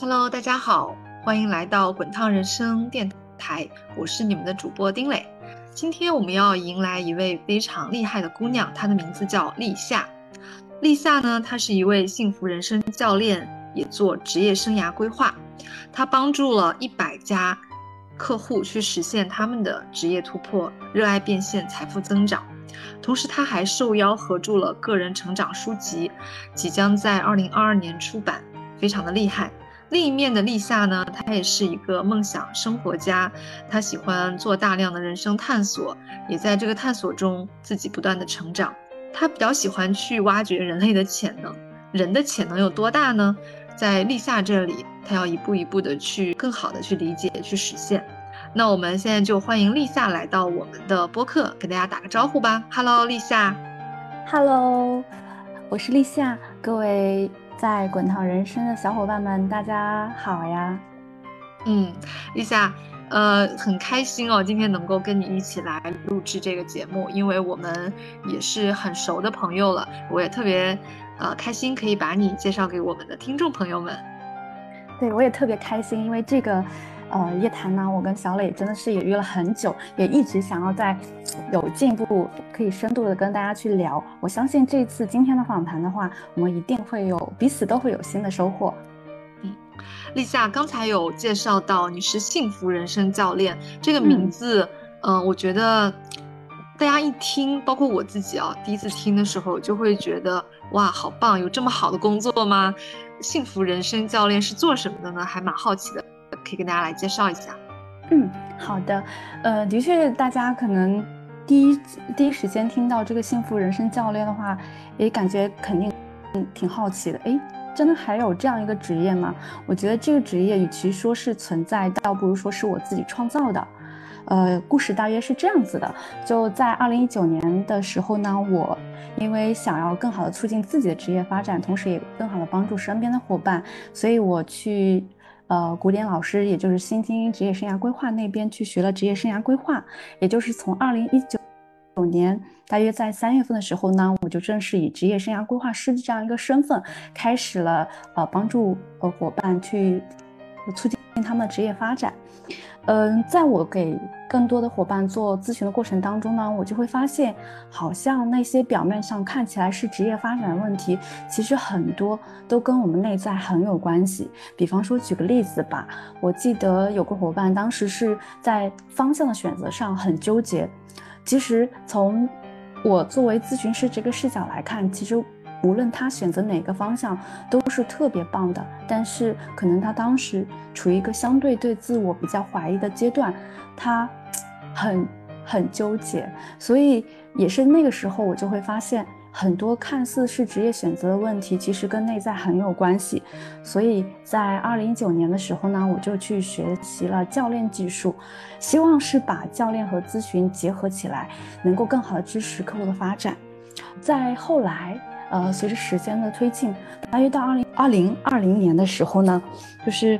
Hello，大家好，欢迎来到滚烫人生电台，我是你们的主播丁磊。今天我们要迎来一位非常厉害的姑娘，她的名字叫立夏。立夏呢，她是一位幸福人生教练，也做职业生涯规划。她帮助了一百家客户去实现他们的职业突破，热爱变现，财富增长。同时，她还受邀合著了个人成长书籍，即将在二零二二年出版，非常的厉害。另一面的立夏呢，他也是一个梦想生活家，他喜欢做大量的人生探索，也在这个探索中自己不断的成长。他比较喜欢去挖掘人类的潜能，人的潜能有多大呢？在立夏这里，他要一步一步的去更好的去理解、去实现。那我们现在就欢迎立夏来到我们的播客，给大家打个招呼吧。Hello，立夏。Hello，我是立夏，各位。在滚烫人生的小伙伴们，大家好呀！嗯，丽夏，呃，很开心哦，今天能够跟你一起来录制这个节目，因为我们也是很熟的朋友了。我也特别呃开心，可以把你介绍给我们的听众朋友们。对，我也特别开心，因为这个。呃，夜谈呢，我跟小磊真的是也约了很久，也一直想要在有进一步可以深度的跟大家去聊。我相信这次今天的访谈的话，我们一定会有彼此都会有新的收获。嗯，立夏刚才有介绍到你是幸福人生教练这个名字，嗯，我觉得大家一听，包括我自己啊，第一次听的时候就会觉得哇，好棒，有这么好的工作吗？幸福人生教练是做什么的呢？还蛮好奇的。可以跟大家来介绍一下。嗯，好的。呃，的确，大家可能第一第一时间听到这个幸福人生教练的话，也感觉肯定挺好奇的。哎，真的还有这样一个职业吗？我觉得这个职业与其说是存在，倒不如说是我自己创造的。呃，故事大约是这样子的：就在二零一九年的时候呢，我因为想要更好的促进自己的职业发展，同时也更好的帮助身边的伙伴，所以我去。呃，古典老师，也就是新精英职业生涯规划那边去学了职业生涯规划，也就是从二零一九九年大约在三月份的时候呢，我就正式以职业生涯规划师的这样一个身份，开始了呃帮助呃伙伴去促进他们的职业发展。嗯，在我给更多的伙伴做咨询的过程当中呢，我就会发现，好像那些表面上看起来是职业发展的问题，其实很多都跟我们内在很有关系。比方说，举个例子吧，我记得有个伙伴当时是在方向的选择上很纠结。其实从我作为咨询师这个视角来看，其实。无论他选择哪个方向，都是特别棒的。但是可能他当时处于一个相对对自我比较怀疑的阶段，他很很纠结。所以也是那个时候，我就会发现很多看似是职业选择的问题，其实跟内在很有关系。所以在二零一九年的时候呢，我就去学习了教练技术，希望是把教练和咨询结合起来，能够更好的支持客户的发展。在后来。呃，随着时间的推进，大约到二零二零二零年的时候呢，就是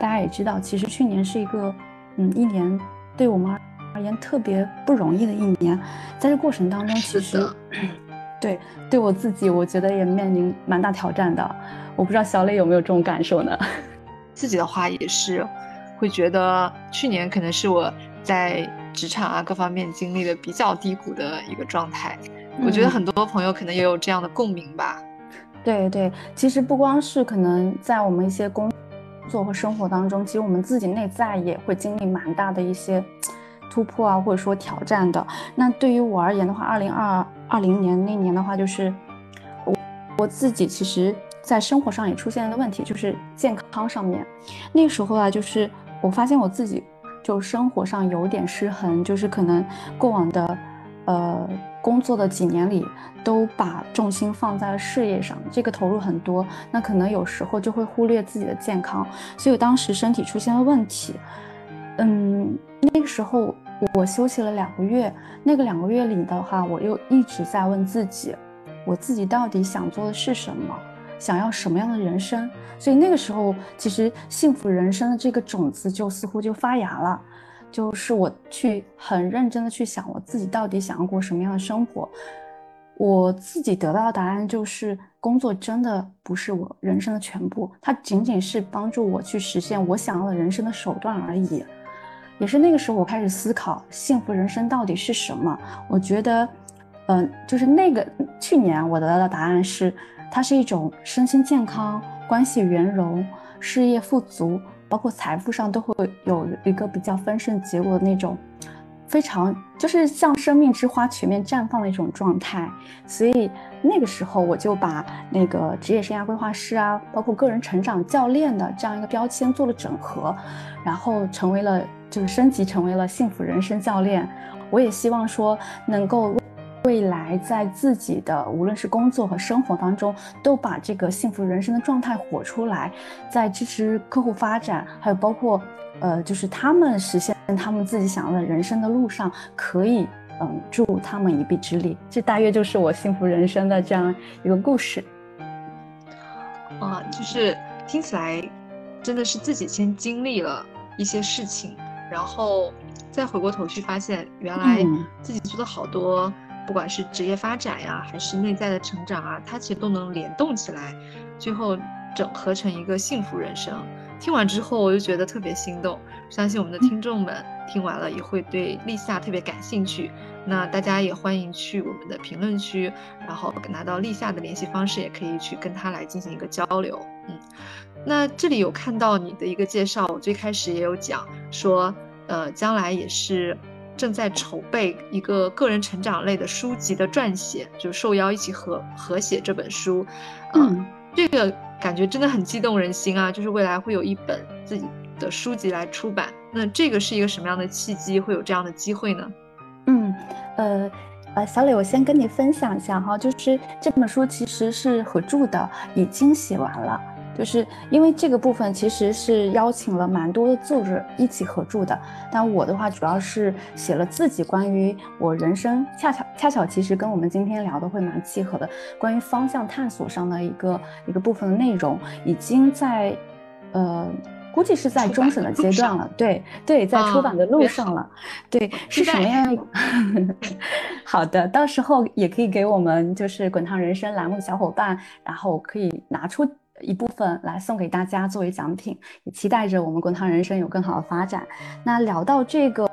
大家也知道，其实去年是一个嗯一年对我们而言特别不容易的一年，在这过程当中，其实对对我自己，我觉得也面临蛮大挑战的。我不知道小磊有没有这种感受呢？自己的话也是会觉得去年可能是我在职场啊各方面经历的比较低谷的一个状态。我觉得很多朋友可能也有这样的共鸣吧。对对，其实不光是可能在我们一些工作和生活当中，其实我们自己内在也会经历蛮大的一些突破啊，或者说挑战的。那对于我而言的话，二零二二零年那年的话，就是我我自己其实在生活上也出现了问题，就是健康上面。那时候啊，就是我发现我自己就生活上有点失衡，就是可能过往的呃。工作的几年里，都把重心放在了事业上，这个投入很多，那可能有时候就会忽略自己的健康，所以我当时身体出现了问题。嗯，那个时候我休息了两个月，那个两个月里的话，我又一直在问自己，我自己到底想做的是什么，想要什么样的人生？所以那个时候，其实幸福人生的这个种子就似乎就发芽了。就是我去很认真的去想我自己到底想要过什么样的生活，我自己得到的答案就是，工作真的不是我人生的全部，它仅仅是帮助我去实现我想要的人生的手段而已。也是那个时候，我开始思考幸福人生到底是什么。我觉得，嗯，就是那个去年我得到的答案是，它是一种身心健康、关系圆融、事业富足，包括财富上都会有一个比较丰盛结果的那种。非常就是像生命之花全面绽放的一种状态，所以那个时候我就把那个职业生涯规划师啊，包括个人成长教练的这样一个标签做了整合，然后成为了就是升级成为了幸福人生教练。我也希望说能够未来在自己的无论是工作和生活当中，都把这个幸福人生的状态活出来，在支持客户发展，还有包括。呃，就是他们实现他们自己想要的人生的路上，可以嗯助他们一臂之力。这大约就是我幸福人生的这样一个故事。啊，就是听起来真的是自己先经历了一些事情，然后再回过头去发现，原来自己做的好多，不管是职业发展呀，还是内在的成长啊，它其实都能联动起来，最后整合成一个幸福人生。听完之后，我就觉得特别心动，相信我们的听众们听完了也会对立夏特别感兴趣。那大家也欢迎去我们的评论区，然后拿到立夏的联系方式，也可以去跟他来进行一个交流。嗯，那这里有看到你的一个介绍，我最开始也有讲说，呃，将来也是正在筹备一个个人成长类的书籍的撰写，就受邀一起合合写这本书。嗯，这个。感觉真的很激动人心啊！就是未来会有一本自己的书籍来出版，那这个是一个什么样的契机，会有这样的机会呢？嗯，呃，呃，小磊，我先跟你分享一下哈，就是这本书其实是合著的，已经写完了。就是因为这个部分其实是邀请了蛮多的作者一起合著的，但我的话主要是写了自己关于我人生，恰巧恰巧其实跟我们今天聊的会蛮契合的，关于方向探索上的一个一个部分的内容，已经在，呃，估计是在终审的阶段了，对对，在出版的路上了，对，是什么样？好的，到时候也可以给我们就是滚烫人生栏目的小伙伴，然后可以拿出。一部分来送给大家作为奖品，也期待着我们滚烫人生有更好的发展。那聊到这个，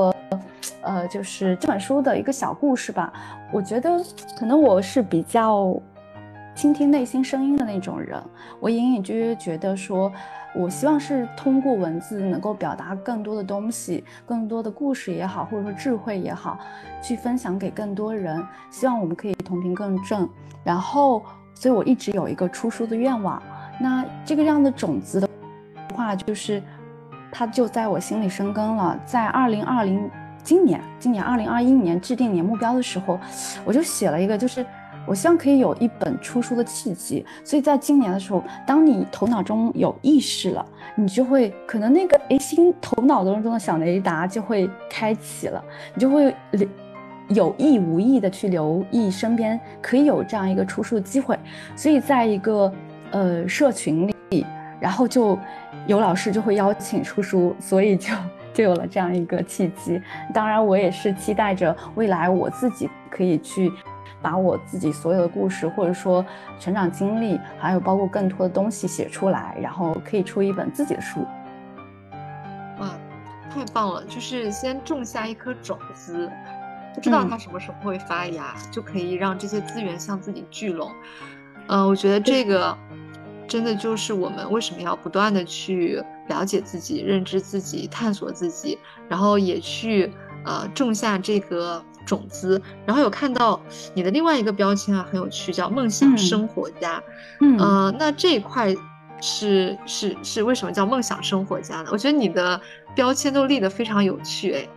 呃，就是这本书的一个小故事吧。我觉得可能我是比较倾听内心声音的那种人。我隐隐约约觉得说，我希望是通过文字能够表达更多的东西，更多的故事也好，或者说智慧也好，去分享给更多人。希望我们可以同频共振。然后，所以我一直有一个出书的愿望。那这个样的种子的话，就是它就在我心里生根了。在二零二零今年，今年二零二一年制定年目标的时候，我就写了一个，就是我希望可以有一本出书的契机。所以在今年的时候，当你头脑中有意识了，你就会可能那个诶心头脑当中的小雷达就会开启了，你就会有意无意的去留意身边可以有这样一个出书的机会。所以在一个呃，社群里，然后就有老师就会邀请出书，所以就就有了这样一个契机。当然，我也是期待着未来我自己可以去把我自己所有的故事，或者说成长经历，还有包括更多的东西写出来，然后可以出一本自己的书。哇，太棒了！就是先种下一颗种子，不知道它什么时候会发芽，就可以让这些资源向自己聚拢。嗯，我觉得这个真的就是我们为什么要不断的去了解自己、认知自己、探索自己，然后也去呃种下这个种子。然后有看到你的另外一个标签啊，很有趣，叫梦想生活家。嗯，那这一块是是是为什么叫梦想生活家呢？我觉得你的标签都立得非常有趣，哎。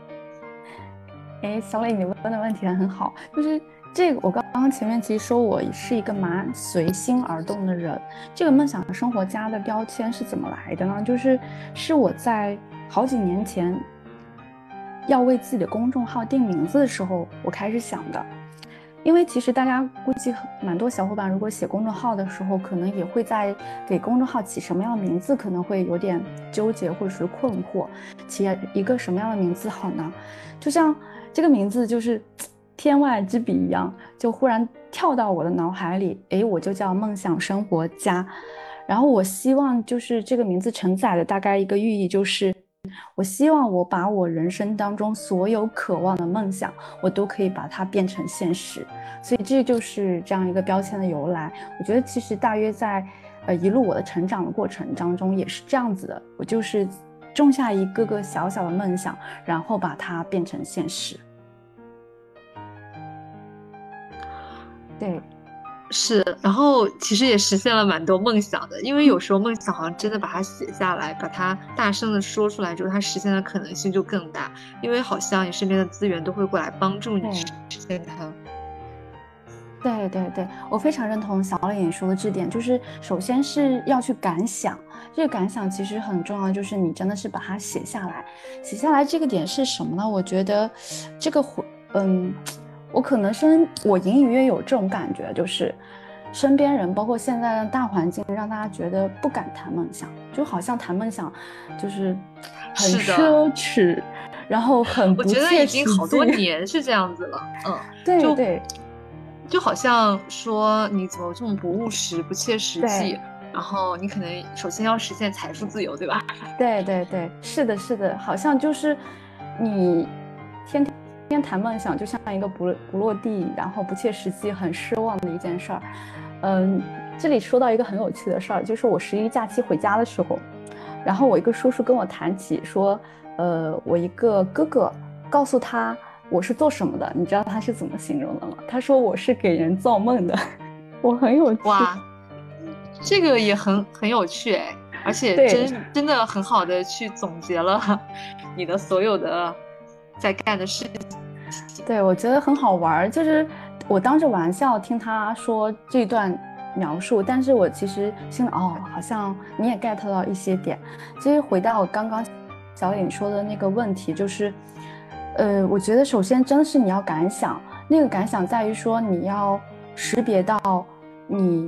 哎，小磊，你问的问题很好，就是。这个我刚刚前面其实说我是一个蛮随心而动的人。这个梦想生活家的标签是怎么来的呢？就是是我在好几年前要为自己的公众号定名字的时候，我开始想的。因为其实大家估计蛮多小伙伴，如果写公众号的时候，可能也会在给公众号起什么样的名字，可能会有点纠结或者是困惑。起一个什么样的名字好呢？就像这个名字就是。天外之笔一样，就忽然跳到我的脑海里，诶，我就叫梦想生活家。然后我希望就是这个名字承载的大概一个寓意就是。我希望我把我人生当中所有渴望的梦想，我都可以把它变成现实，所以这就是这样一个标签的由来。我觉得其实大约在，呃，一路我的成长的过程当中也是这样子的。我就是种下一个个小小的梦想，然后把它变成现实。对。是，然后其实也实现了蛮多梦想的，因为有时候梦想好像真的把它写下来，把它大声的说出来之后，它实现的可能性就更大，因为好像你身边的资源都会过来帮助你实现它。对对对，我非常认同小李说的这点，就是首先是要去敢想，这个敢想其实很重要，就是你真的是把它写下来，写下来这个点是什么呢？我觉得这个回，嗯。我可能身我隐隐约有这种感觉，就是身边人，包括现在的大环境，让大家觉得不敢谈梦想，就好像谈梦想就是很奢侈，然后 很不切实际。我觉得已经好多 年是这样子了，嗯，对对，就好像说你怎么这么不务实、不切实际，然后你可能首先要实现财富自由，对吧？对对对，是的，是的，好像就是你天天。谈梦想就像一个不不落地，然后不切实际、很失望的一件事儿。嗯，这里说到一个很有趣的事儿，就是我十一假期回家的时候，然后我一个叔叔跟我谈起说，呃，我一个哥哥告诉他我是做什么的，你知道他是怎么形容的吗？他说我是给人造梦的。我很有趣哇，这个也很很有趣哎，而且真真的很好的去总结了你的所有的。在干的事情，对我觉得很好玩，就是我当着玩笑听他说这段描述，但是我其实心里哦，好像你也 get 到一些点。其实回到刚刚小颖说的那个问题，就是，呃，我觉得首先真的是你要感想，那个感想在于说你要识别到你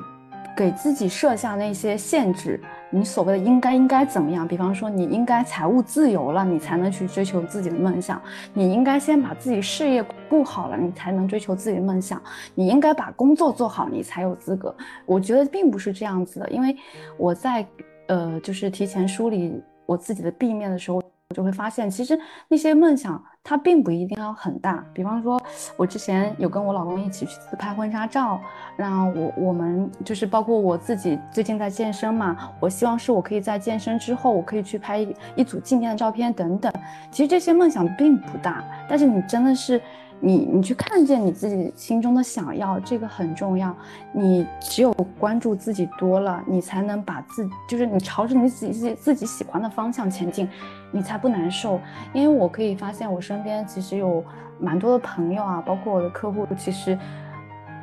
给自己设下那些限制。你所谓的应该应该怎么样？比方说，你应该财务自由了，你才能去追求自己的梦想；你应该先把自己事业顾好了，你才能追求自己的梦想；你应该把工作做好，你才有资格。我觉得并不是这样子的，因为我在呃，就是提前梳理我自己的 B 面的时候。我就会发现，其实那些梦想它并不一定要很大。比方说，我之前有跟我老公一起去自拍婚纱照，那我我们就是包括我自己最近在健身嘛，我希望是我可以在健身之后，我可以去拍一一组纪念的照片等等。其实这些梦想并不大，但是你真的是。你你去看见你自己心中的想要，这个很重要。你只有关注自己多了，你才能把自就是你朝着你自己自己喜欢的方向前进，你才不难受。因为我可以发现，我身边其实有蛮多的朋友啊，包括我的客户，其实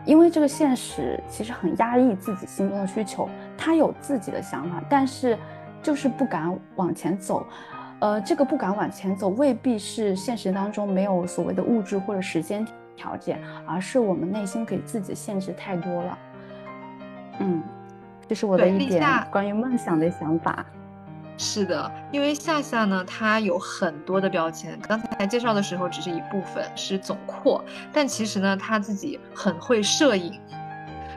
因为这个现实其实很压抑自己心中的需求，他有自己的想法，但是就是不敢往前走。呃，这个不敢往前走，未必是现实当中没有所谓的物质或者时间条件，而是我们内心给自己限制太多了。嗯，这是我的一点关于梦想的想法。是的，因为夏夏呢，她有很多的标签，刚才介绍的时候只是一部分，是总括，但其实呢，她自己很会摄影，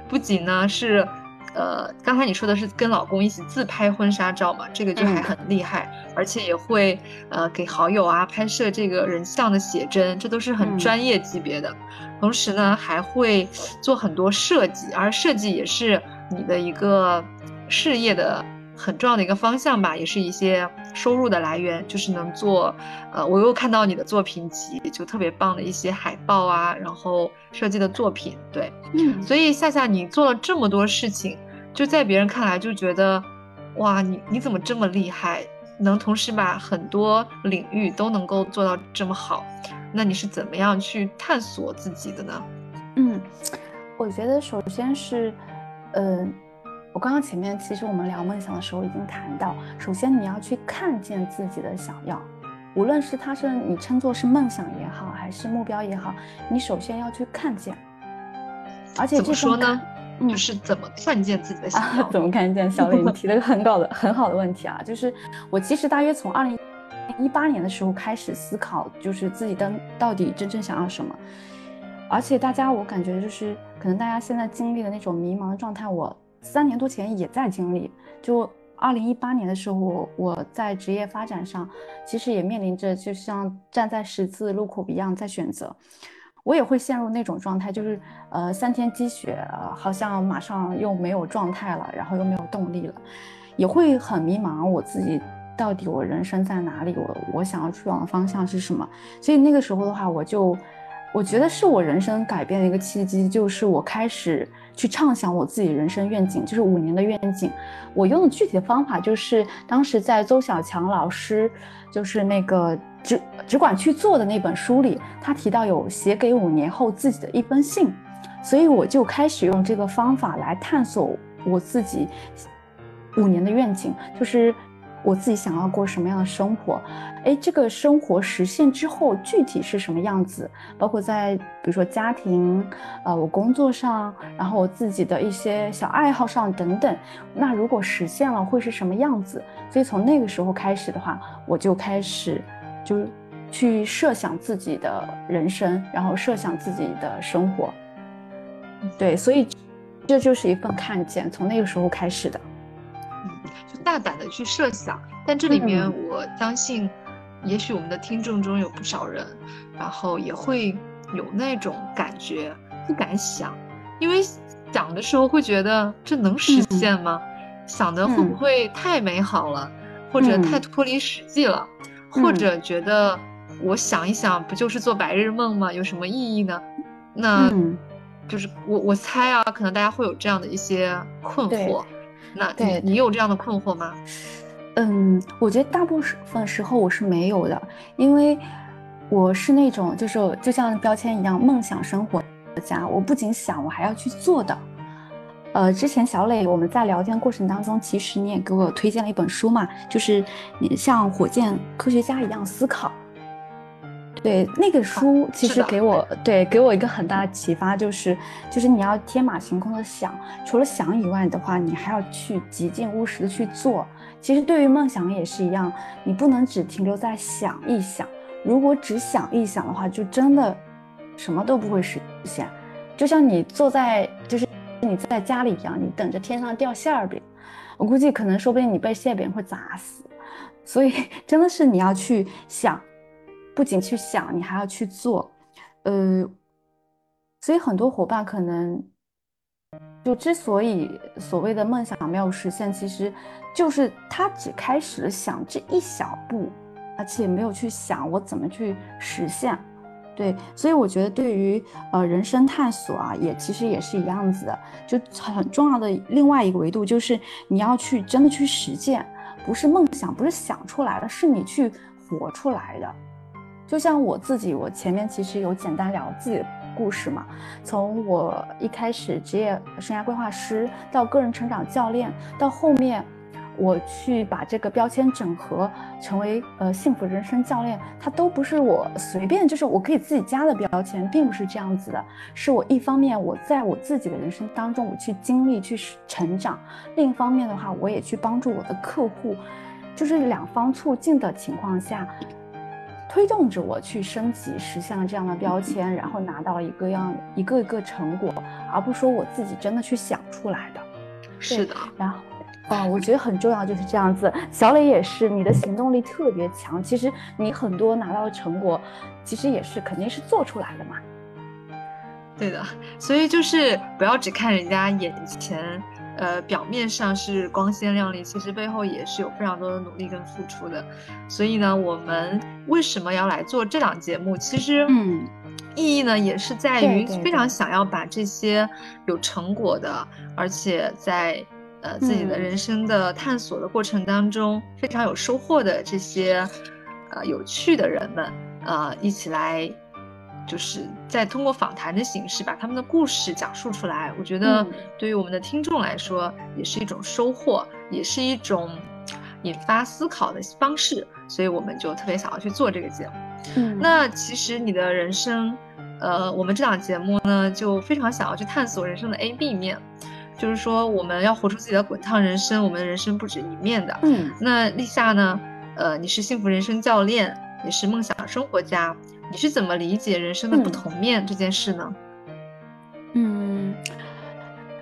不仅呢是。呃，刚才你说的是跟老公一起自拍婚纱照嘛？这个就还很厉害，而且也会呃给好友啊拍摄这个人像的写真，这都是很专业级别的。同时呢，还会做很多设计，而设计也是你的一个事业的。很重要的一个方向吧，也是一些收入的来源，就是能做，呃，我又看到你的作品集，就特别棒的一些海报啊，然后设计的作品，对，嗯，所以夏夏你做了这么多事情，就在别人看来就觉得，哇，你你怎么这么厉害，能同时把很多领域都能够做到这么好，那你是怎么样去探索自己的呢？嗯，我觉得首先是，嗯。我刚刚前面其实我们聊梦想的时候已经谈到，首先你要去看见自己的想要，无论是它是你称作是梦想也好，还是目标也好，你首先要去看见。而且怎么说呢？就是怎么看见自己的想要？怎么看见？小李，你提了个很搞的很好的问题啊！就是我其实大约从二零一八年的时候开始思考，就是自己的到底真正想要什么。而且大家我感觉就是可能大家现在经历的那种迷茫的状态，我三年多前也在经历。就二零一八年的时候，我我在职业发展上其实也面临着就像站在十字路口一样在选择。我也会陷入那种状态，就是呃三天积雪，好像马上又没有状态了，然后又没有动力了，也会很迷茫。我自己到底我人生在哪里？我我想要去往的方向是什么？所以那个时候的话，我就我觉得是我人生改变的一个契机，就是我开始去畅想我自己人生愿景，就是五年的愿景。我用的具体的方法就是当时在周小强老师，就是那个。只只管去做的那本书里，他提到有写给五年后自己的一封信，所以我就开始用这个方法来探索我自己五年的愿景，就是我自己想要过什么样的生活。哎，这个生活实现之后具体是什么样子？包括在比如说家庭，呃，我工作上，然后我自己的一些小爱好上等等。那如果实现了会是什么样子？所以从那个时候开始的话，我就开始。就是去设想自己的人生，然后设想自己的生活，对，所以这就是一份看见，从那个时候开始的，嗯，就大胆的去设想。但这里面我相信，也许我们的听众中有不少人，然后也会有那种感觉，不敢想，因为想的时候会觉得这能实现吗？想的会不会太美好了，或者太脱离实际了？或者觉得我想一想，不就是做白日梦吗？有什么意义呢？那，就是我我猜啊，可能大家会有这样的一些困惑。那对你有这样的困惑吗？嗯，我觉得大部分时候我是没有的，因为我是那种就是就像标签一样，梦想生活家。我不仅想，我还要去做的。呃，之前小磊我们在聊天过程当中，其实你也给我推荐了一本书嘛，就是你像火箭科学家一样思考。对，那个书其实给我对给我一个很大的启发，就是就是你要天马行空的想，除了想以外的话，你还要去极尽务实的去做。其实对于梦想也是一样，你不能只停留在想一想，如果只想一想的话，就真的什么都不会实现。就像你坐在就是。你在家里一样，你等着天上掉馅饼，我估计可能说不定你被馅饼会砸死。所以真的是你要去想，不仅去想，你还要去做。呃，所以很多伙伴可能就之所以所谓的梦想没有实现，其实就是他只开始了想这一小步，而且没有去想我怎么去实现。对，所以我觉得对于呃人生探索啊，也其实也是一样子的，就很重要的另外一个维度就是你要去真的去实践，不是梦想，不是想出来的，是你去活出来的。就像我自己，我前面其实有简单聊自己的故事嘛，从我一开始职业生涯规划师到个人成长教练，到后面。我去把这个标签整合成为呃幸福人生教练，它都不是我随便，就是我可以自己加的标签，并不是这样子的。是我一方面我在我自己的人生当中我去经历去成长，另一方面的话我也去帮助我的客户，就是两方促进的情况下，推动着我去升级实现了这样的标签，然后拿到一个样一个一个成果，而不是说我自己真的去想出来的。是的，然后。啊，我觉得很重要，就是这样子。小磊也是，你的行动力特别强。其实你很多拿到的成果，其实也是肯定是做出来的嘛。对的，所以就是不要只看人家眼前，呃，表面上是光鲜亮丽，其实背后也是有非常多的努力跟付出的。所以呢，我们为什么要来做这档节目？其实，嗯，意义呢也是在于非常想要把这些有成果的，而且在。呃，自己的人生的探索的过程当中，非常有收获的这些，呃，有趣的人们，呃，一起来，就是在通过访谈的形式把他们的故事讲述出来。我觉得对于我们的听众来说，也是一种收获，也是一种引发思考的方式。所以我们就特别想要去做这个节目。嗯，那其实你的人生，呃，我们这档节目呢，就非常想要去探索人生的 A、B 面。就是说，我们要活出自己的滚烫人生。我们的人生不止一面的。嗯，那立夏呢？呃，你是幸福人生教练，也是梦想生活家。你是怎么理解人生的不同面这件事呢？嗯，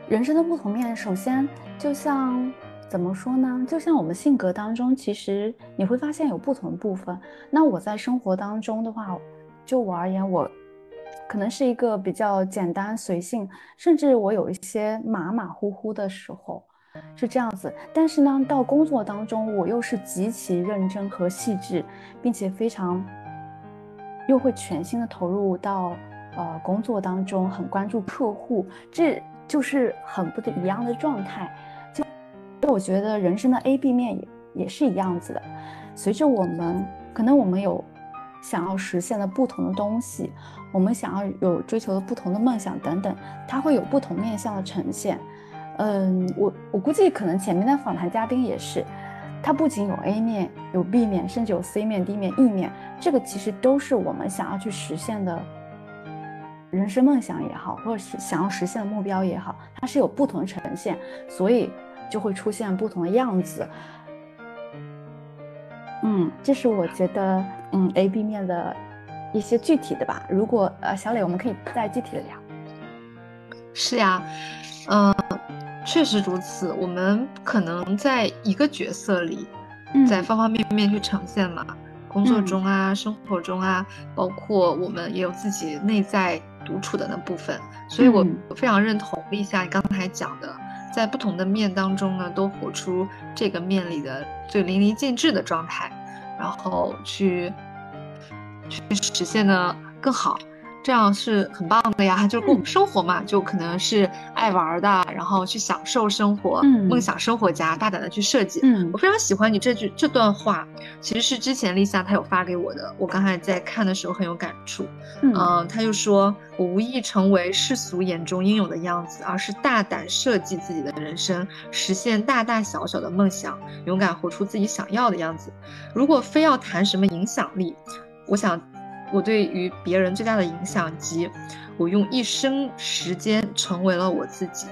人生的不同面，首先就像怎么说呢？就像我们性格当中，其实你会发现有不同部分。那我在生活当中的话，就我而言，我可能是一个比较简单随性，甚至我有一些马马虎虎的时候，是这样子。但是呢，到工作当中，我又是极其认真和细致，并且非常又会全心的投入到。呃，工作当中很关注客户，这就是很不一样的状态。就，我觉得人生的 A、B 面也也是一样子的。随着我们可能我们有想要实现的不同的东西，我们想要有追求的不同的梦想等等，它会有不同面向的呈现。嗯，我我估计可能前面的访谈嘉宾也是，它不仅有 A 面，有 B 面，甚至有 C 面、D 面、E 面，这个其实都是我们想要去实现的。人生梦想也好，或者是想要实现的目标也好，它是有不同的呈现，所以就会出现不同的样子。嗯，这是我觉得，嗯，A、B 面的一些具体的吧。如果呃，小磊，我们可以再具体的聊。是呀，嗯，确实如此。我们可能在一个角色里，在方方面面去呈现嘛，工作中啊，生活中啊，包括我们也有自己内在。独处的那部分，所以我非常认同立夏你刚才讲的，在不同的面当中呢，都活出这个面里的最淋漓尽致的状态，然后去去实现的更好。这样是很棒的呀，就是过生活嘛，就可能是爱玩的，然后去享受生活，梦想生活家，大胆的去设计。嗯，我非常喜欢你这句这段话，其实是之前立夏他有发给我的，我刚才在看的时候很有感触。嗯，他就说我无意成为世俗眼中应有的样子，而是大胆设计自己的人生，实现大大小小的梦想，勇敢活出自己想要的样子。如果非要谈什么影响力，我想。我对于别人最大的影响及我用一生时间成为了我自己。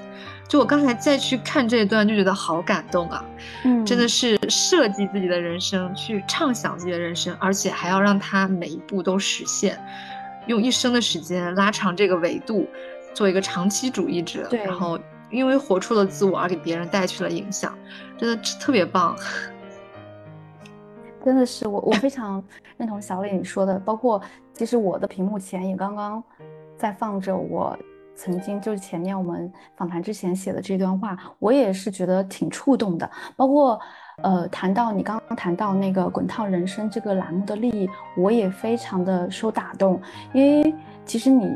就我刚才再去看这一段，就觉得好感动啊！嗯，真的是设计自己的人生，去畅想自己的人生，而且还要让他每一步都实现，用一生的时间拉长这个维度，做一个长期主义者。然后因为活出了自我而给别人带去了影响，真的特别棒。真的是我，我非常认同小磊你说的。包括其实我的屏幕前也刚刚在放着我曾经就是前面我们访谈之前写的这段话，我也是觉得挺触动的。包括呃谈到你刚刚谈到那个“滚烫人生”这个栏目的利益，我也非常的受打动。因为其实你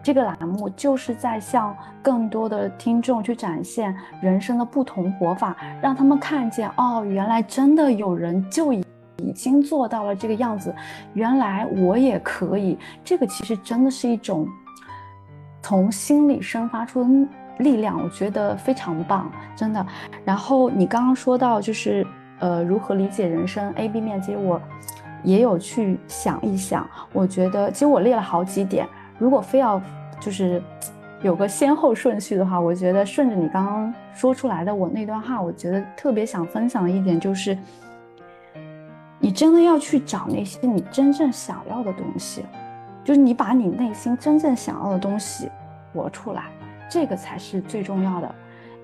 这个栏目就是在向更多的听众去展现人生的不同活法，让他们看见哦，原来真的有人就以。已经做到了这个样子，原来我也可以。这个其实真的是一种从心里生发出的力量，我觉得非常棒，真的。然后你刚刚说到就是呃如何理解人生 A B 面，其实我也有去想一想。我觉得其实我列了好几点，如果非要就是有个先后顺序的话，我觉得顺着你刚刚说出来的我那段话，我觉得特别想分享的一点就是。你真的要去找那些你真正想要的东西，就是你把你内心真正想要的东西活出来，这个才是最重要的。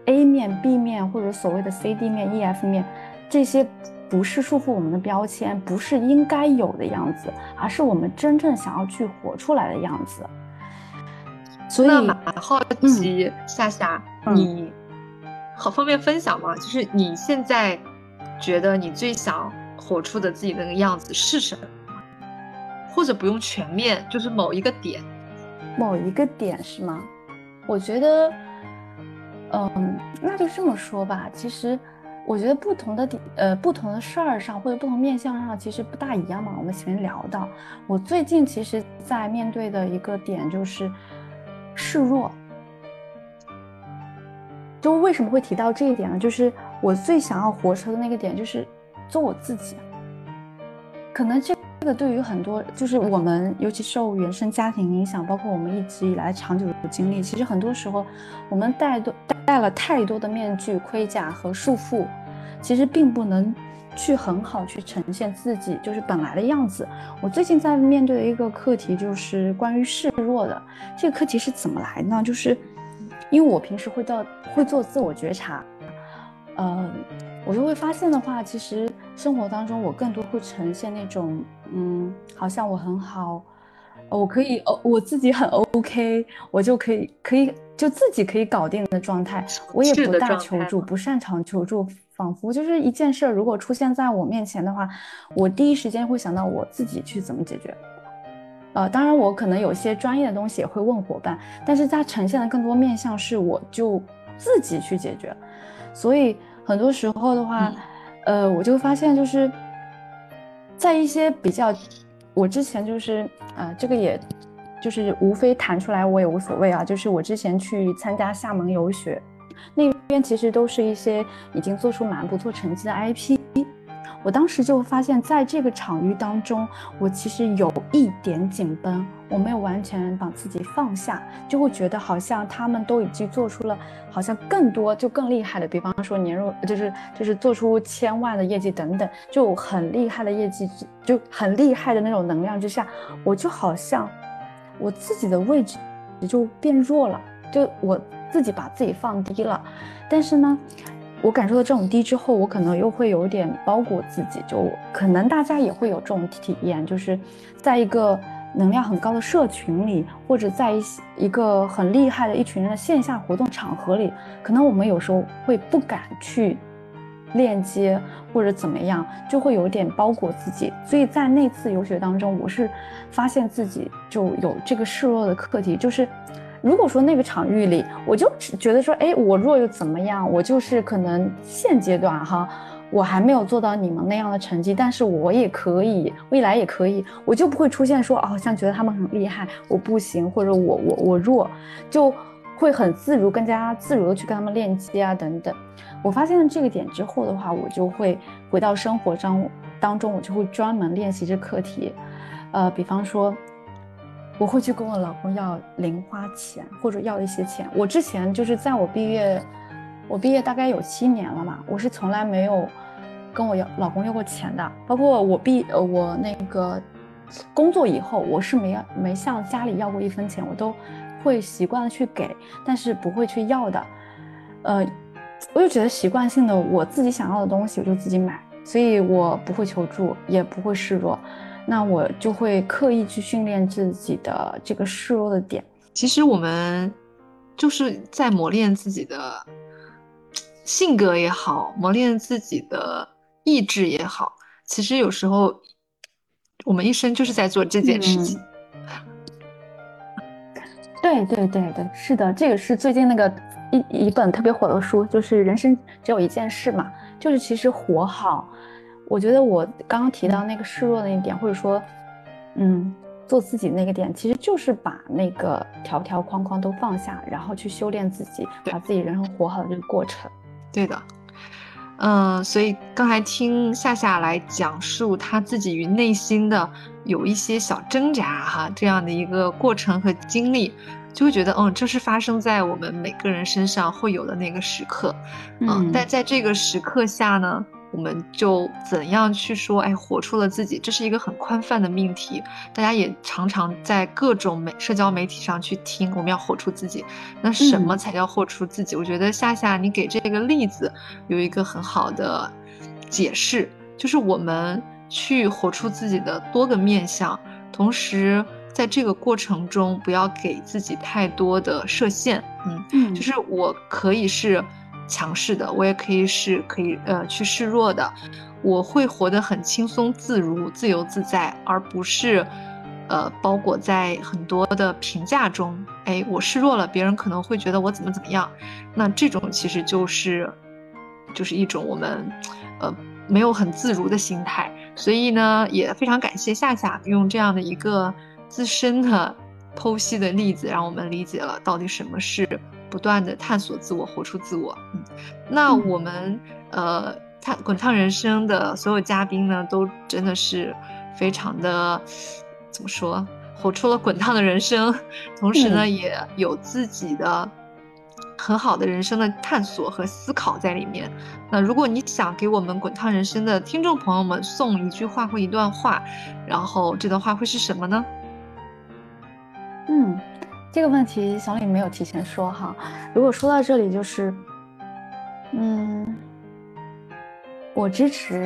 A 面、B 面或者所谓的 C、D 面、E、F 面，这些不是束缚我们的标签，不是应该有的样子，而是我们真正想要去活出来的样子。所以，蛮好奇夏夏，你好方便分享吗？就是你现在觉得你最想。活出的自己那个样子是什么？或者不用全面，就是某一个点，某一个点是吗？我觉得，嗯，那就这么说吧。其实，我觉得不同的点，呃，不同的事儿上或者不同面相上，其实不大一样嘛。我们前面聊到，我最近其实在面对的一个点就是示弱。就为什么会提到这一点呢？就是我最想要活出的那个点，就是。做我自己，可能这这个对于很多就是我们，尤其受原生家庭影响，包括我们一直以来长久的经历，其实很多时候我们戴多戴了太多的面具、盔甲和束缚，其实并不能去很好去呈现自己就是本来的样子。我最近在面对的一个课题就是关于示弱的这个课题是怎么来呢？就是因为我平时会到会做自我觉察，呃，我就会发现的话，其实生活当中我更多会呈现那种嗯，好像我很好。我可以，哦，我自己很 OK，我就可以，可以就自己可以搞定的状态。我也不大求助，不擅长求助，仿佛就是一件事儿，如果出现在我面前的话，我第一时间会想到我自己去怎么解决。呃，当然我可能有些专业的东西也会问伙伴，但是它呈现的更多面向是我就自己去解决。所以很多时候的话，呃，我就发现就是在一些比较。我之前就是，啊，这个也，就是无非谈出来我也无所谓啊。就是我之前去参加厦门游学，那边其实都是一些已经做出蛮不错成绩的 IP。我当时就发现，在这个场域当中，我其实有一点紧绷，我没有完全把自己放下，就会觉得好像他们都已经做出了好像更多就更厉害的，比方说年入就是就是做出千万的业绩等等，就很厉害的业绩，就很厉害的那种能量之下，我就好像我自己的位置也就变弱了，就我自己把自己放低了，但是呢。我感受到这种低之后，我可能又会有点包裹自己，就可能大家也会有这种体验，就是在一个能量很高的社群里，或者在一一个很厉害的一群人的线下活动场合里，可能我们有时候会不敢去链接或者怎么样，就会有点包裹自己。所以在那次游学当中，我是发现自己就有这个示弱的课题，就是。如果说那个场域里，我就觉得说，哎，我弱又怎么样？我就是可能现阶段哈，我还没有做到你们那样的成绩，但是我也可以，未来也可以，我就不会出现说，好像觉得他们很厉害，我不行，或者我我我弱，就会很自如，更加自如的去跟他们链接啊等等。我发现了这个点之后的话，我就会回到生活上当中，我就会专门练习这课题，呃，比方说。我会去跟我老公要零花钱，或者要一些钱。我之前就是在我毕业，我毕业大概有七年了嘛，我是从来没有跟我要老公要过钱的。包括我毕呃我那个工作以后，我是没没向家里要过一分钱，我都会习惯的去给，但是不会去要的。呃，我就觉得习惯性的我自己想要的东西我就自己买，所以我不会求助，也不会示弱。那我就会刻意去训练自己的这个示弱的点。其实我们就是在磨练自己的性格也好，磨练自己的意志也好。其实有时候我们一生就是在做这件事情。对对对对，是的，这个是最近那个一一本特别火的书，就是《人生只有一件事》嘛，就是其实活好。我觉得我刚刚提到那个示弱的那一点，或者说，嗯，做自己那个点，其实就是把那个条条框框都放下，然后去修炼自己，把自己人生活好的这个过程。对的，嗯，所以刚才听夏夏来讲述他自己与内心的有一些小挣扎哈，这样的一个过程和经历，就会觉得，嗯，这是发生在我们每个人身上会有的那个时刻，嗯，但在这个时刻下呢？我们就怎样去说？哎，活出了自己，这是一个很宽泛的命题。大家也常常在各种媒社交媒体上去听，我们要活出自己。那什么才叫活出自己？我觉得夏夏你给这个例子有一个很好的解释，就是我们去活出自己的多个面相，同时在这个过程中不要给自己太多的设限。嗯嗯，就是我可以是。强势的，我也可以是可以呃去示弱的，我会活得很轻松自如、自由自在，而不是，呃包裹在很多的评价中。哎，我示弱了，别人可能会觉得我怎么怎么样，那这种其实就是，就是一种我们，呃没有很自如的心态。所以呢，也非常感谢夏夏用这样的一个自身的剖析的例子，让我们理解了到底什么是。不断的探索自我，活出自我。嗯，那我们呃，探滚烫人生的所有嘉宾呢，都真的是非常的怎么说，活出了滚烫的人生，同时呢，也有自己的很好的人生的探索和思考在里面。那如果你想给我们滚烫人生的听众朋友们送一句话或一段话，然后这段话会是什么呢？这个问题小李没有提前说哈。如果说到这里，就是，嗯，我支持，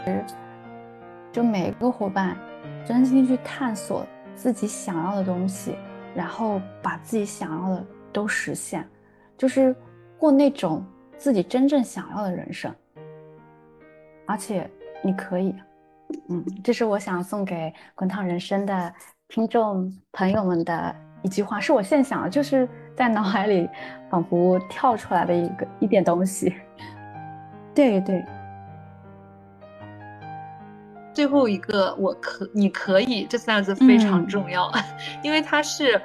就每个伙伴真心去探索自己想要的东西，然后把自己想要的都实现，就是过那种自己真正想要的人生。而且你可以，嗯，这是我想送给滚烫人生的听众朋友们的。一句话是我现想的，就是在脑海里仿佛跳出来的一个一点东西。对对，最后一个我可你可以这三个字非常重要，因为它是，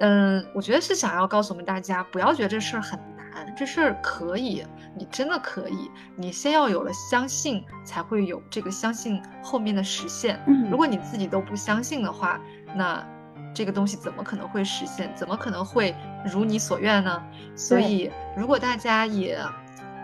嗯，我觉得是想要告诉我们大家，不要觉得这事儿很难，这事儿可以，你真的可以，你先要有了相信，才会有这个相信后面的实现。如果你自己都不相信的话，那。这个东西怎么可能会实现？怎么可能会如你所愿呢？所以，如果大家也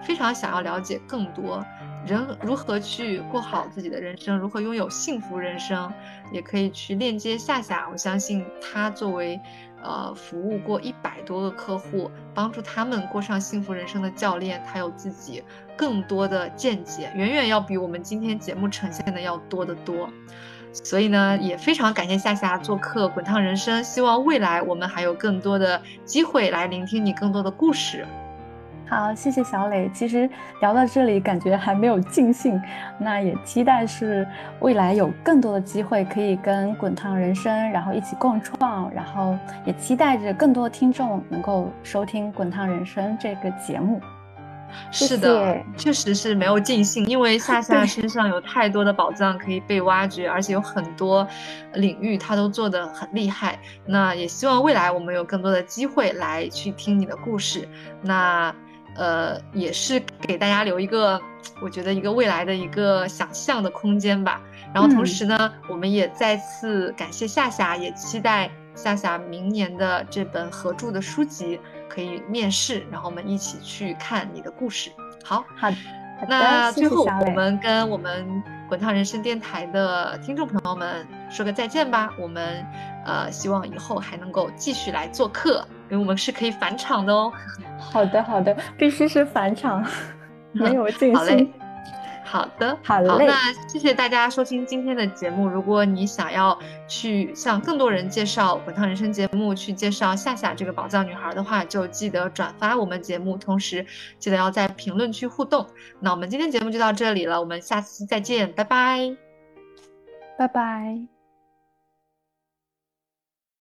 非常想要了解更多人如何去过好自己的人生，如何拥有幸福人生，也可以去链接夏夏。我相信他作为呃服务过一百多个客户，帮助他们过上幸福人生的教练，他有自己更多的见解，远远要比我们今天节目呈现的要多得多。所以呢，也非常感谢夏夏做客《滚烫人生》，希望未来我们还有更多的机会来聆听你更多的故事。好，谢谢小磊。其实聊到这里，感觉还没有尽兴，那也期待是未来有更多的机会可以跟《滚烫人生》然后一起共创，然后也期待着更多的听众能够收听《滚烫人生》这个节目。是的，确实是没有尽兴，因为夏夏身上有太多的宝藏可以被挖掘，而且有很多领域他都做得很厉害。那也希望未来我们有更多的机会来去听你的故事。那呃，也是给大家留一个，我觉得一个未来的一个想象的空间吧。然后同时呢，我们也再次感谢夏夏，也期待夏夏明年的这本合著的书籍。可以面试，然后我们一起去看你的故事。好，好，那最后我们跟我们滚烫人生电台的听众朋友们说个再见吧。我们呃，希望以后还能够继续来做客，因为我们是可以返场的哦。好的，好的，必须是返场，没有 尽兴。好的，好嘞。那谢谢大家收听今天的节目。如果你想要去向更多人介绍《滚烫人生》节目，去介绍夏夏这个宝藏女孩的话，就记得转发我们节目，同时记得要在评论区互动。那我们今天节目就到这里了，我们下期再见，拜拜，拜拜。